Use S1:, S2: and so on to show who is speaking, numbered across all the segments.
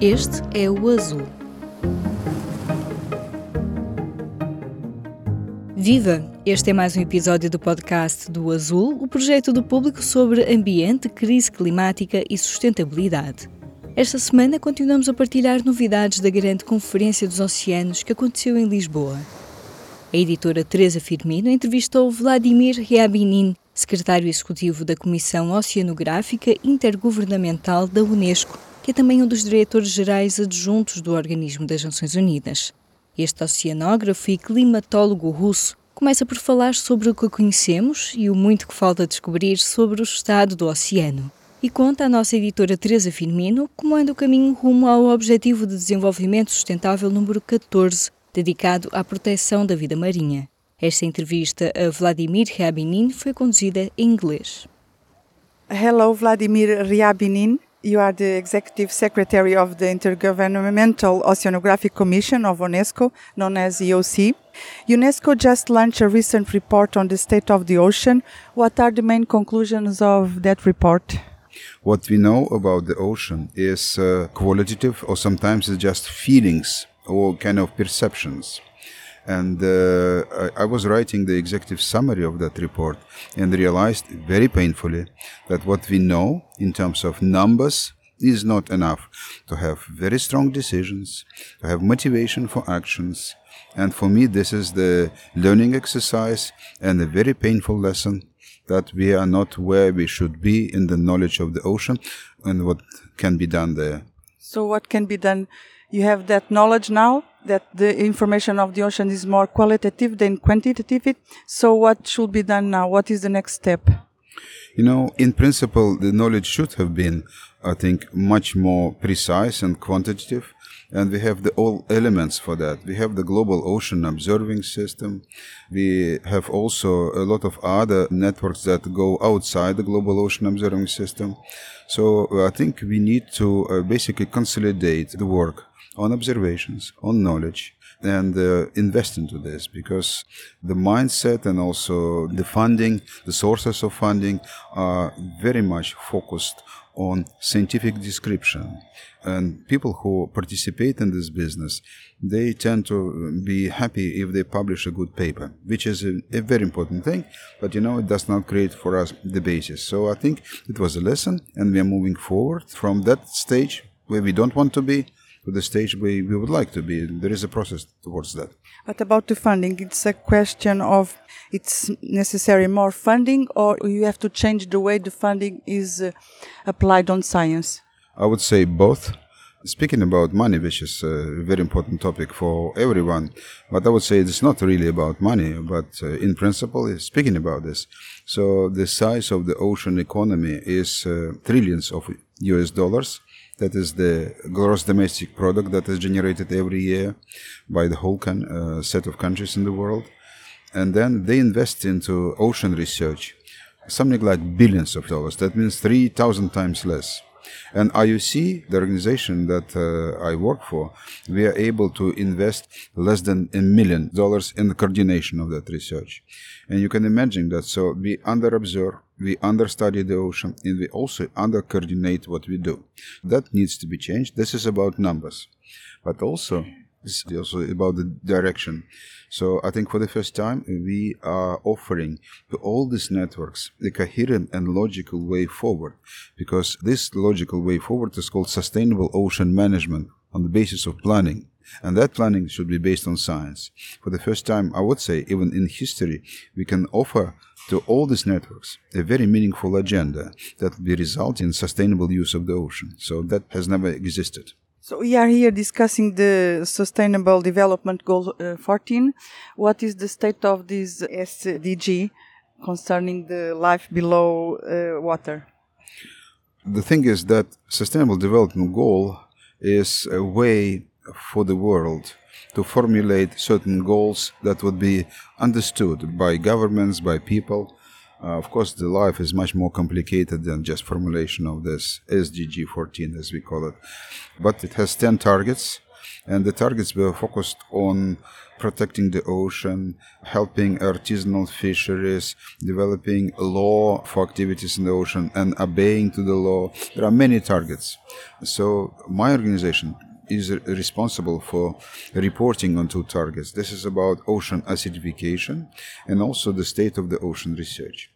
S1: Este é o Azul. Viva! Este é mais um episódio do podcast do Azul, o projeto do público sobre ambiente, crise climática e sustentabilidade. Esta semana continuamos a partilhar novidades da grande Conferência dos Oceanos que aconteceu em Lisboa. A editora Teresa Firmino entrevistou Vladimir Ryabinin, secretário executivo da Comissão Oceanográfica Intergovernamental da Unesco, que é também um dos diretores-gerais adjuntos do Organismo das Nações Unidas. Este oceanógrafo e climatólogo russo começa por falar sobre o que conhecemos e o muito que falta descobrir sobre o estado do oceano. E conta à nossa editora Teresa Firmino como anda o caminho rumo ao Objetivo de Desenvolvimento Sustentável número 14, dedicado à proteção da vida marinha. Esta entrevista a Vladimir Ryabinin foi conduzida em inglês.
S2: Hello, Vladimir Ryabinin. You are the Executive Secretary of the Intergovernmental Oceanographic Commission of UNESCO, known as IOC. UNESCO just launched a recent report on the state of the ocean. What are the main conclusions of that report?
S3: What we know about the ocean is uh, qualitative or sometimes it's just feelings or kind of perceptions. And uh, I, I, was writing the executive summary of that report and realized very painfully that what we know in terms of numbers is not enough to have very strong decisions, to have motivation for actions. And for me, this is the learning exercise and a very painful lesson that we are not where we should be in the knowledge of the ocean and what can be done there.
S2: So, what can be done? You have that knowledge now that the information of the ocean is more qualitative than quantitative. So, what should be done now? What is the next step?
S3: You know, in principle, the knowledge should have been, I think, much more precise and quantitative. And we have the all elements for that. We have the global ocean observing system. We have also a lot of other networks that go outside the global ocean observing system. So I think we need to uh, basically consolidate the work on observations, on knowledge, and uh, invest into this because the mindset and also the funding, the sources of funding are very much focused on scientific description. And people who participate in this business, they tend to uh, be happy if they publish a good paper, which is a, a, very important thing. But you know, it does not create for us the basis. So I think it was a lesson, and we are moving forward from that stage where we don't want to be to the stage we, we would like to be. There is a process towards that.
S2: But about the funding, it's a question of it's necessary more funding, or you have to change the way the funding is uh, applied on science.
S3: I would say both. Speaking about money, which is a very important topic for everyone, but I would say it's not really about money, but uh, in principle, speaking about this. So the size of the ocean economy is uh, trillions of US dollars that is the gross domestic product that is generated every year by the whole con- uh, set of countries in the world. And then they invest into ocean research, something like billions of dollars. That means 3,000 times less. And IOC, the organization that uh, I work for, we are able to invest less than a million dollars in the coordination of that research. And you can imagine that. So we under observe, we understudy the ocean, and we also under coordinate what we do. That needs to be changed. This is about numbers, but also it's also about the direction. So I think for the first time we are offering to all these networks a coherent and logical way forward, because this logical way forward is called sustainable ocean management on the basis of planning. And that planning should be based on science. For the first time, I would say, even in history, we can offer to all these networks a very meaningful agenda that will result in sustainable use of the ocean. So that has never existed.
S2: So we are here discussing the Sustainable Development Goal uh, 14. What is the state of this SDG concerning the life below uh, water?
S3: The thing is that Sustainable Development Goal is a way for the world to formulate certain goals that would be understood by governments, by people, uh, of course, the life is much more complicated than just formulation of this SDG 14, as we call it. But it has 10 targets, And the targets were focused on protecting the ocean, helping artisanal fisheries, developing law for activities in the ocean, and obeying to the law. There are many targets. So my organization is responsible for reporting on two targets. This is about ocean acidification and also the state of the ocean research.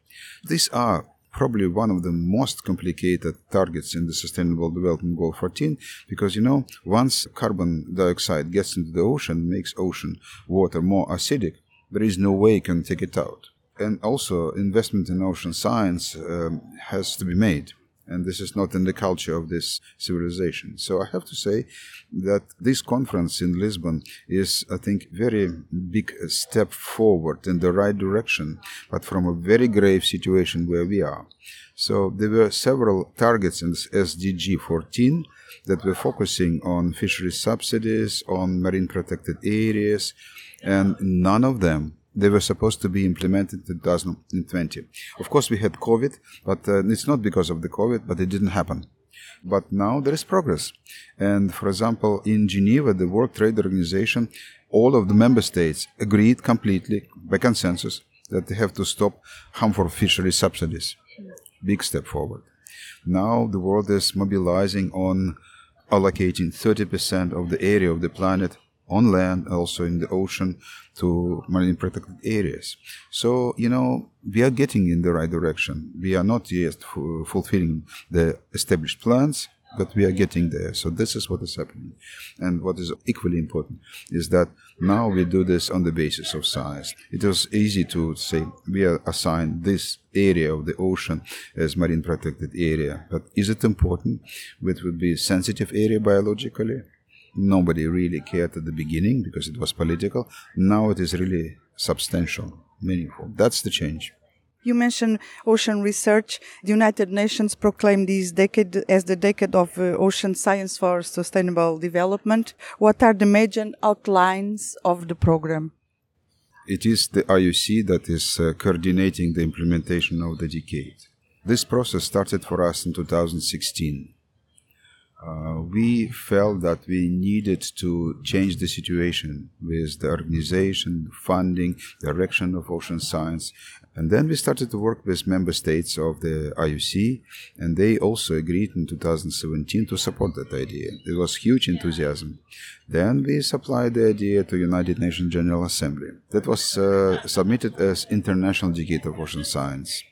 S3: These are probably one of the most complicated targets in the Sustainable Development Goal 14 because you know once carbon dioxide gets into the ocean makes ocean water more acidic there is no way you can take it out and also investment in ocean science um, has to be made and this is not in the culture of this civilization. So I have to say that this conference in Lisbon is, I think, very big step forward in the right direction, but from a very grave situation where we are. So there were several targets in SDG 14 that were focusing on fisheries subsidies, on marine protected areas, and none of them they were supposed to be implemented in 2020. Of course, we had COVID, but uh, it's not because of the COVID, but it didn't happen. But now there is progress. And for example, in Geneva, the World Trade Organization, all of the member states agreed completely by consensus that they have to stop harmful fishery subsidies. Big step forward. Now the world is mobilizing on allocating 30% of the area of the planet on land, also in the ocean, to marine protected areas. So, you know, we are getting in the right direction. We are not yet f- fulfilling the established plans, but we are getting there. So this is what is happening. And what is equally important is that now we do this on the basis of science. It was easy to say we are assigned this area of the ocean as marine protected area. But is it important? It would be sensitive area biologically nobody really cared at the beginning because it was political. Now it is really substantial, meaningful. That's the change.
S2: You mentioned ocean research. The United Nations proclaimed this decade as the decade of uh, ocean science for sustainable development. What are the major outlines of the program?
S3: It is the IOC that is uh, coordinating the implementation of the decade. This process started for us in 2016 uh, we felt that we needed to change the situation with the organization, funding, direction of ocean science. And then we started to work with member states of the IOC, and they also agreed in 2017 to support that idea. It was huge enthusiasm. Then we supplied the idea to United Nations General Assembly. That was uh, submitted as International Decade of Ocean Science.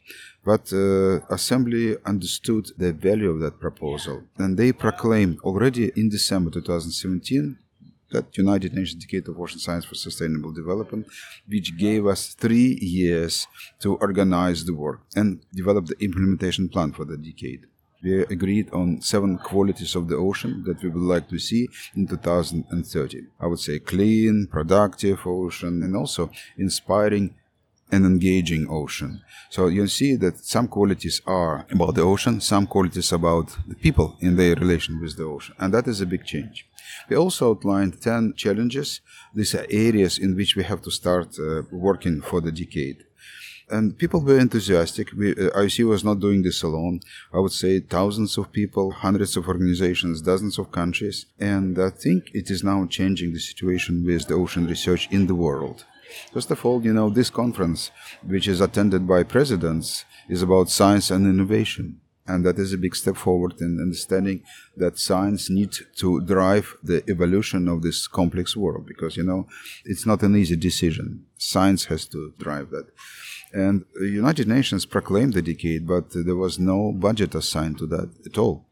S3: But uh, Assembly understood the value of that proposal, and they proclaimed already in December 2017 that United Nations Decade of Ocean Science for Sustainable Development, which gave us three years to organize the work and develop the implementation plan for the decade. We agreed on seven qualities of the ocean that we would like to see in 2030. I would say clean, productive ocean, and also inspiring an engaging ocean. So you see that some qualities are about the ocean, some qualities about the people in their relation with the ocean. And that is a big change. We also outlined 10 challenges. These are areas in which we have to start uh, working for the decade. And people were enthusiastic. We, uh, was not doing this alone. I would say thousands of people, hundreds of organizations, dozens of countries. And I think it is now changing the situation with the ocean research in the world. First of all, you know, this conference, which is attended by presidents, is about science and innovation. And that is a big step forward in understanding that science needs to drive the evolution of this complex world because, you know, it's not an easy decision. Science has to drive that. And the United Nations proclaimed the decade, but there was no budget assigned to that at all.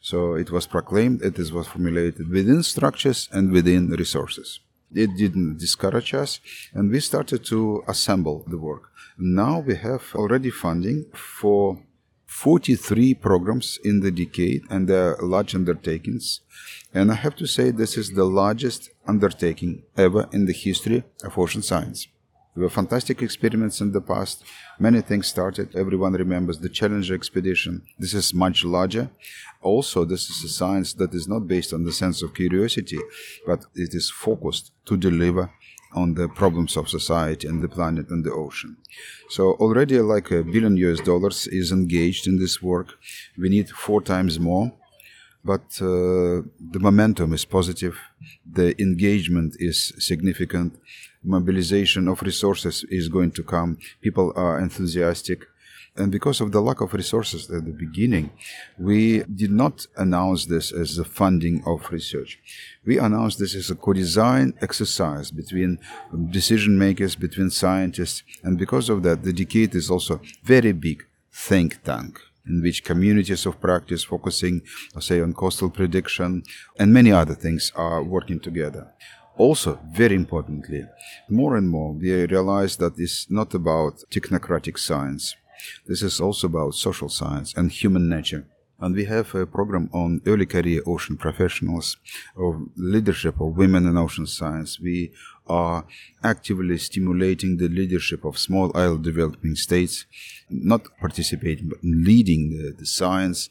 S3: So it was proclaimed, it was formulated within structures and within resources. It didn't discourage us, and we started to assemble the work. Now we have already funding for 43 programs in the decade, and they're large undertakings. And I have to say, this is the largest undertaking ever in the history of ocean science. There were fantastic experiments in the past. Many things started. Everyone remembers the Challenger expedition. This is much larger. Also, this is a science that is not based on the sense of curiosity, but it is focused to deliver on the problems of society and the planet and the ocean. So already like a billion US dollars is engaged in this work. We need four times more. but uh, the momentum is positive, the engagement is significant, mobilization of resources is going to come, people are enthusiastic. And because of the lack of resources at the beginning, we did not announce this as the funding of research. We announced this as a co-design exercise between decision makers, between scientists, and because of that, the decade is also very big think tank in which communities of practice focusing, say, on coastal prediction and many other things are working together. Also, very importantly, more and more we realize that it's not about technocratic science. This is also about social science and human nature. And we have a program on early career ocean professionals, of leadership of women in ocean science. We are actively stimulating the leadership of small island developing states, not participating, but leading the, the science.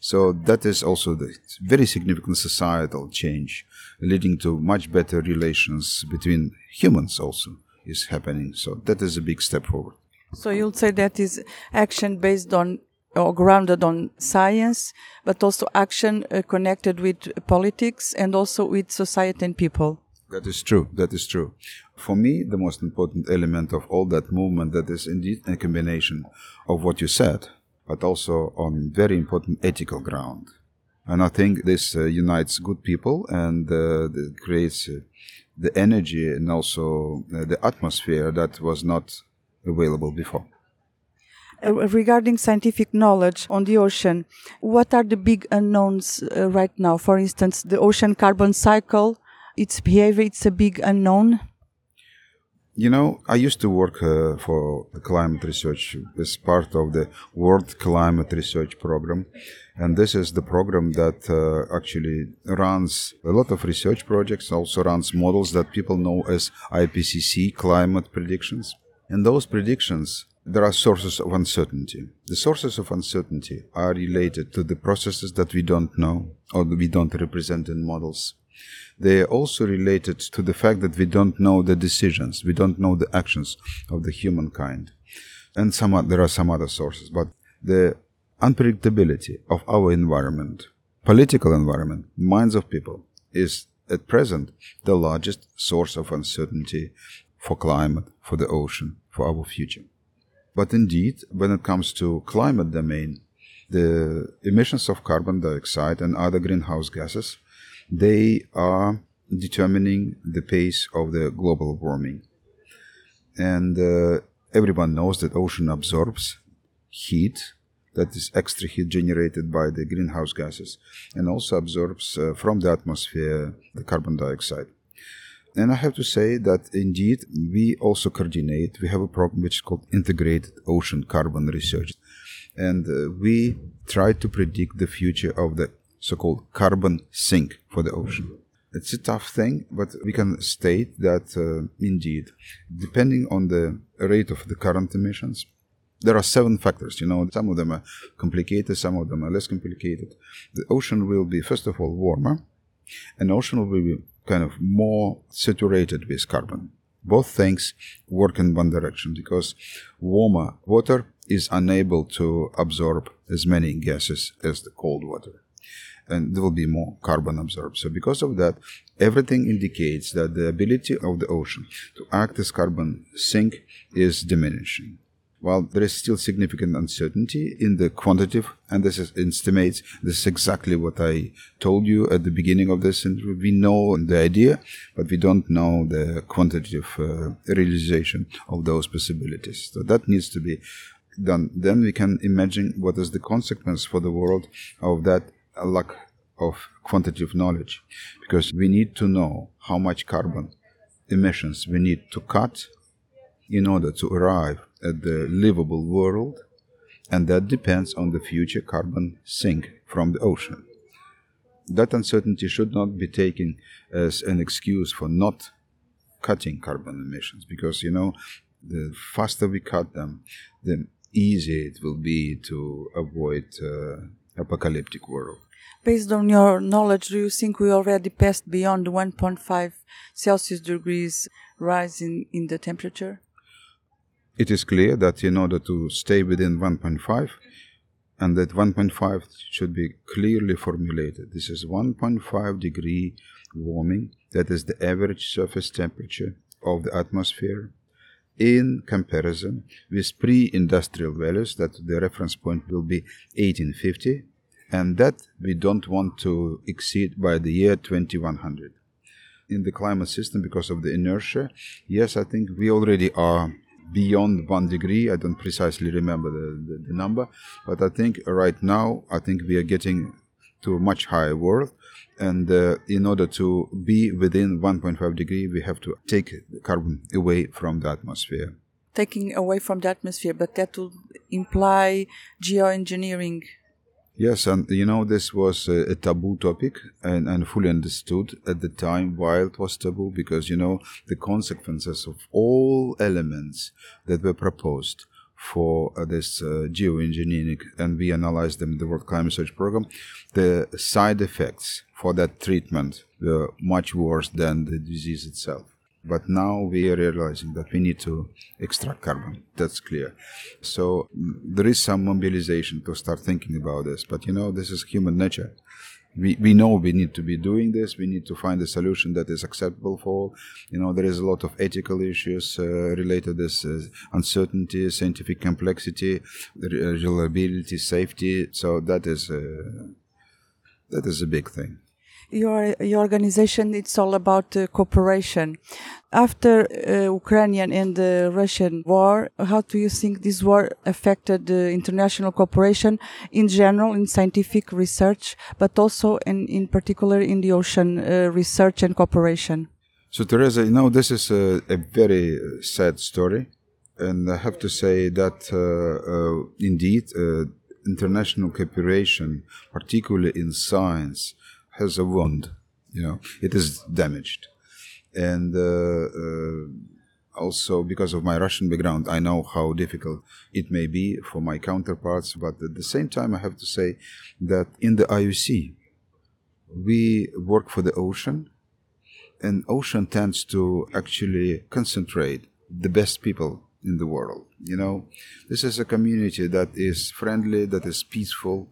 S3: So that is also the very significant societal change, leading to much better relations between humans also is happening. So that is a big step forward.
S2: So you'll say that is action based on or grounded on science, but also action uh, connected with politics and also with society and people.
S3: That is true. That is true. For me, the most important element of all that movement that is indeed a combination of what you said, but also on very important ethical ground. And I think this uh, unites good people and uh, creates uh, the energy and also the atmosphere that was not available before.
S2: Uh, regarding scientific knowledge on the ocean, what are the big unknowns uh, right now? For instance, the ocean carbon cycle, its behavior, it's a big unknown.
S3: You know, I used to work uh, for climate research as part of the World Climate Research Program. And this is the program that uh, actually runs a lot of research projects, also runs models that people know as IPCC climate predictions. And those predictions, there are sources of uncertainty. The sources of uncertainty are related to the processes that we don't know or we don't represent in models. They are also related to the fact that we don't know the decisions, we don't know the actions of the humankind. And some, there are some other sources, but the unpredictability of our environment, political environment, minds of people, is at present the largest source of uncertainty for climate, for the ocean, for our future. But indeed, when it comes to climate domain, the emissions of carbon dioxide and other greenhouse gases, they are determining the pace of the global warming. And uh, everyone knows that ocean absorbs heat, that is extra heat generated by the greenhouse gases, and also absorbs uh, from the atmosphere the carbon dioxide. And I have to say that indeed we also coordinate. We have a program which is called Integrated Ocean Carbon Research. And uh, we try to predict the future of the so called carbon sink for the ocean. It's a tough thing, but we can state that uh, indeed, depending on the rate of the current emissions, there are seven factors. You know, some of them are complicated, some of them are less complicated. The ocean will be, first of all, warmer, and ocean will be kind of more saturated with carbon. Both things work in one direction because warmer water is unable to absorb as many gases as the cold water. And there will be more carbon absorbed. So, because of that, everything indicates that the ability of the ocean to act as carbon sink is diminishing. While there is still significant uncertainty in the quantitative, and this is estimates, this is exactly what I told you at the beginning of this interview. We know the idea, but we don't know the quantitative uh, realization of those possibilities. So that needs to be done. Then we can imagine what is the consequence for the world of that lack of quantitative knowledge, because we need to know how much carbon emissions we need to cut in order to arrive at the livable world, and that depends on the future carbon sink from the ocean. That uncertainty should not be taken as an excuse for not cutting carbon emissions, because you know, the faster we cut them, the easier it will be to avoid uh, apocalyptic world.
S2: Based on your knowledge, do you think we already passed beyond 1.5 Celsius degrees rise in, in the temperature?
S3: it is clear that in order to stay within 1.5, and that 1.5 should be clearly formulated. This is 1.5 degree warming, that is the average surface temperature of the atmosphere in comparison with pre-industrial values that the reference point will be 1850 and that we don't want to exceed by the year 2100 in the climate system because of the inertia yes i think we already are beyond one degree. I don't precisely remember the, the, the number but i think right now i think we are getting to a much higher world. And uh, in order to be within 1.5 degree we have to take carbon away from the atmosphere.
S2: Taking away from the atmosphere but that would imply geoengineering
S3: Yes, and you know, this was a, a, taboo topic and, and fully understood at the time why it was taboo because, you know, the consequences of all elements that were proposed for uh, this uh, geoengineering, and we analyzed them in the World Climate Research Program, the side effects for that treatment were much worse than the disease itself. But now we are realizing that we need to extract carbon. That's clear. So mm, there is some mobilization to start thinking about this. But you know, this is human nature we, we know we need to be doing this. We need to find a solution that is acceptable for all. You know, there is a lot of ethical issues uh, related to this uh, uncertainty, scientific complexity, reliability, safety. So that is uh, that is a big thing
S2: your your organization it's all about uh, cooperation. After uh, Ukrainian and the Russian war how do you think this war affected the international cooperation in general in scientific research but also in in particular in the ocean uh, research and cooperation?
S3: So Teresa you know this is a, a very sad story and I have to say that uh, uh, indeed uh, international cooperation particularly in science has a wound. You know, it is damaged, and uh, uh, also because of my Russian background, I know how difficult it may be for my counterparts. But at the same time, I have to say that in the IOC, we work for the ocean, and ocean tends to actually concentrate the best people in the world. You know, this is a community that is friendly, that is peaceful,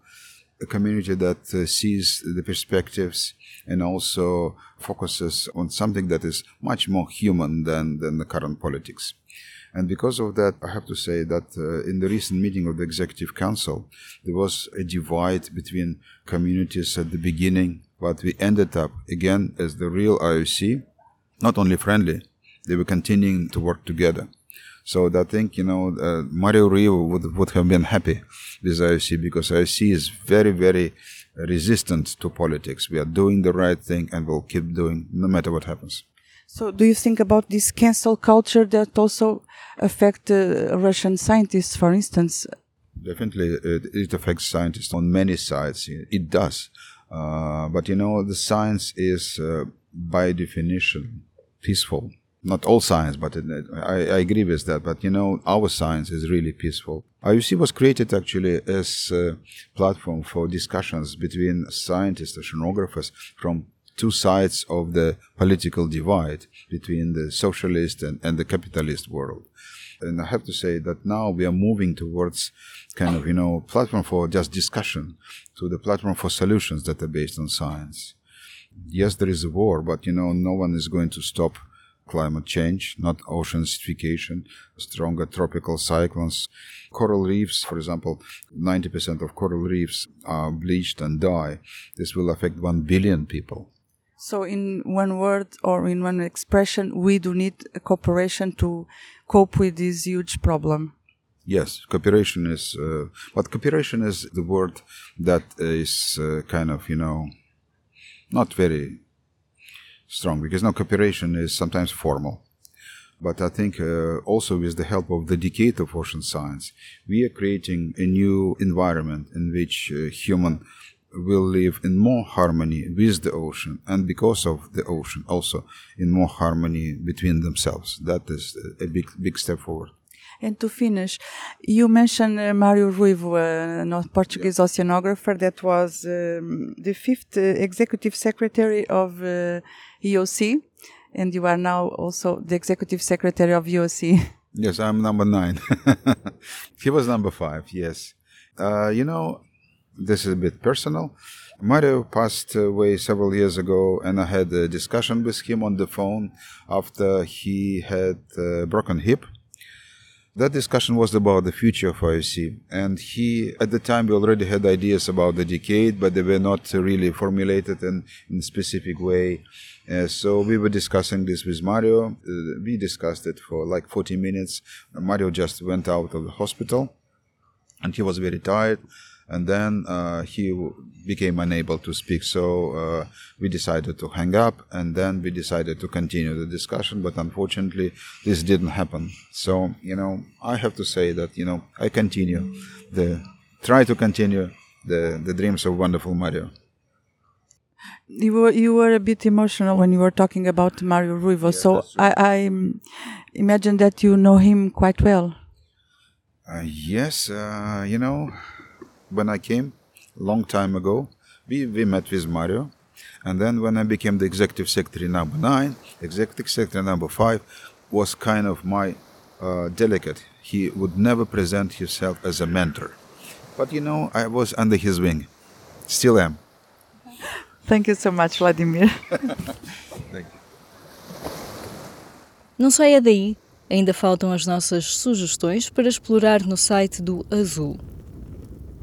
S3: a community that uh, sees the perspectives and also focuses on something that is much more human than, than the current politics. And because of that, I have to say that uh, in the recent meeting of the Executive Council, there was a divide between communities at the beginning, but we ended up again as the real IOC, not only friendly, they were continuing to work together. So I think, you know, uh, Mario Ruivo would, would have been happy with IOC because IOC is very, very resistant to politics. We are doing the right thing and we'll keep doing no matter what happens.
S2: So, do you think about this cancel culture that also affect uh, Russian scientists, for instance?
S3: Definitely, it, it, affects scientists on many sides. It does, uh, but you know, the science is uh, by definition peaceful not all science, but it, I, I, agree with that. But you know, our science is really peaceful. IOC was created actually as a platform for discussions between scientists, oceanographers from two sides of the political divide between the socialist and, and the capitalist world. And I have to say that now we are moving towards kind of, you know, platform for just discussion to the platform for solutions that are based on science. Yes, there is a war, but you know, no one is going to stop climate change, not ocean acidification, stronger tropical cyclones. Coral reefs, for example, 90% of coral reefs are bleached and die. This will affect 1 billion people.
S2: So, in one word or in one expression, we do need cooperation to cope with this huge problem.
S3: Yes, cooperation is, uh, but cooperation is the word that is uh, kind of, you know, not very strong because now cooperation is sometimes formal. But I think uh, also with the help of the decade of ocean science, we are creating a new environment in which uh, human will live in more harmony with the ocean and because of the ocean also in more harmony between themselves. That is a big, big step forward.
S2: And to finish, you mentioned uh, Mario Ruivo, uh, a Portuguese oceanographer that was um, the fifth uh, executive secretary of uh, IOC, and you are now also the executive secretary of IOC.
S3: Yes, I'm number nine. he was number five, yes. Uh, you know, this is a bit personal. Mario passed away several years ago, and I had a discussion with him on the phone after he had a broken hip. That discussion was about the future of IOC, and he, at the time, we already had ideas about the decade, but they were not really formulated in, in a specific way. Uh, so we were discussing this with Mario. Uh, we discussed it for like 40 minutes. Mario just went out of the hospital, and he was very tired and then uh, he became unable to speak. So uh, we decided to hang up, and then we decided to continue the discussion. But unfortunately, this didn't happen. So you know, I have to say that you know I continue the try to continue the the dreams of wonderful Mario.
S2: You were you were a bit emotional when you were talking about Mario Ruivo. Yeah, so I, I imagine that you know him quite well.
S3: Uh, yes, uh, you know, when I came long time ago, we, we met with Mario. And then when I became the executive secretary number nine, executive secretary number five was kind of my uh, delegate. He would never present himself as a mentor. But you know, I was under his wing. Still am.
S2: Thank you so much, Vladimir.
S3: Thank you.
S1: Não saia daí. Ainda faltam as nossas sugestões para explorar no site do Azul.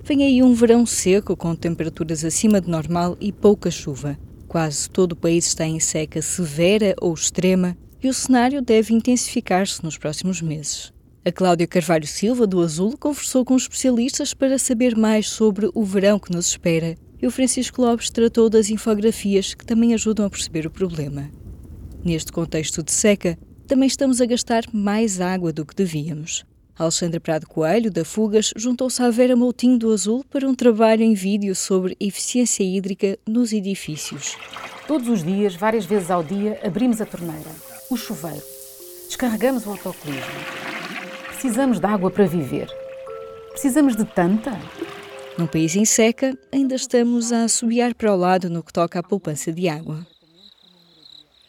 S1: Vem aí um verão seco com temperaturas acima de normal e pouca chuva. Quase todo o país está em seca severa ou extrema e o cenário deve intensificar-se nos próximos meses. A Cláudia Carvalho Silva, do Azul, conversou com especialistas para saber mais sobre o verão que nos espera e o Francisco Lopes tratou das infografias que também ajudam a perceber o problema. Neste contexto de seca, também estamos a gastar mais água do que devíamos. Alexandre Prado Coelho, da Fugas, juntou-se à Vera Moutinho do Azul para um trabalho em vídeo sobre eficiência hídrica nos edifícios.
S4: Todos os dias, várias vezes ao dia, abrimos a torneira, o chuveiro, descarregamos o autocolismo. Precisamos de água para viver. Precisamos de tanta?
S1: Num país em seca, ainda estamos a assobiar para o lado no que toca à poupança de água.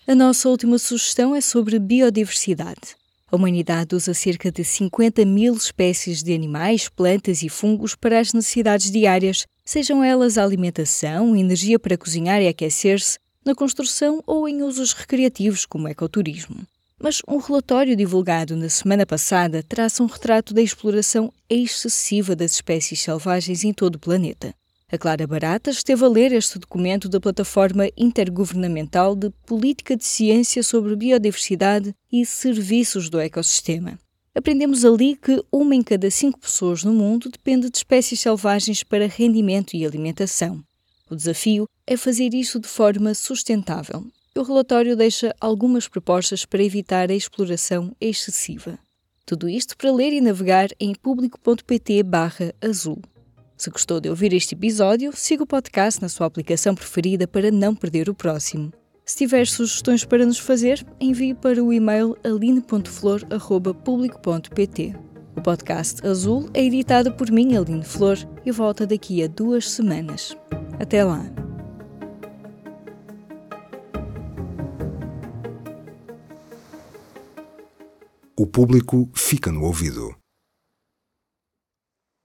S1: A nossa última sugestão é sobre biodiversidade. A humanidade usa cerca de 50 mil espécies de animais, plantas e fungos para as necessidades diárias, sejam elas a alimentação, energia para cozinhar e aquecer-se, na construção ou em usos recreativos, como ecoturismo. Mas um relatório divulgado na semana passada traça um retrato da exploração excessiva das espécies selvagens em todo o planeta. A Clara Barata esteve a ler este documento da Plataforma Intergovernamental de Política de Ciência sobre Biodiversidade e Serviços do Ecossistema. Aprendemos ali que uma em cada cinco pessoas no mundo depende de espécies selvagens para rendimento e alimentação. O desafio é fazer isso de forma sustentável. O relatório deixa algumas propostas para evitar a exploração excessiva. Tudo isto para ler e navegar em público.pt/azul. Se gostou de ouvir este episódio, siga o podcast na sua aplicação preferida para não perder o próximo. Se tiver sugestões para nos fazer, envie para o e-mail aline.flor.público.pt. O podcast Azul é editado por mim, Aline Flor, e volta daqui a duas semanas. Até lá!
S5: O público fica no ouvido.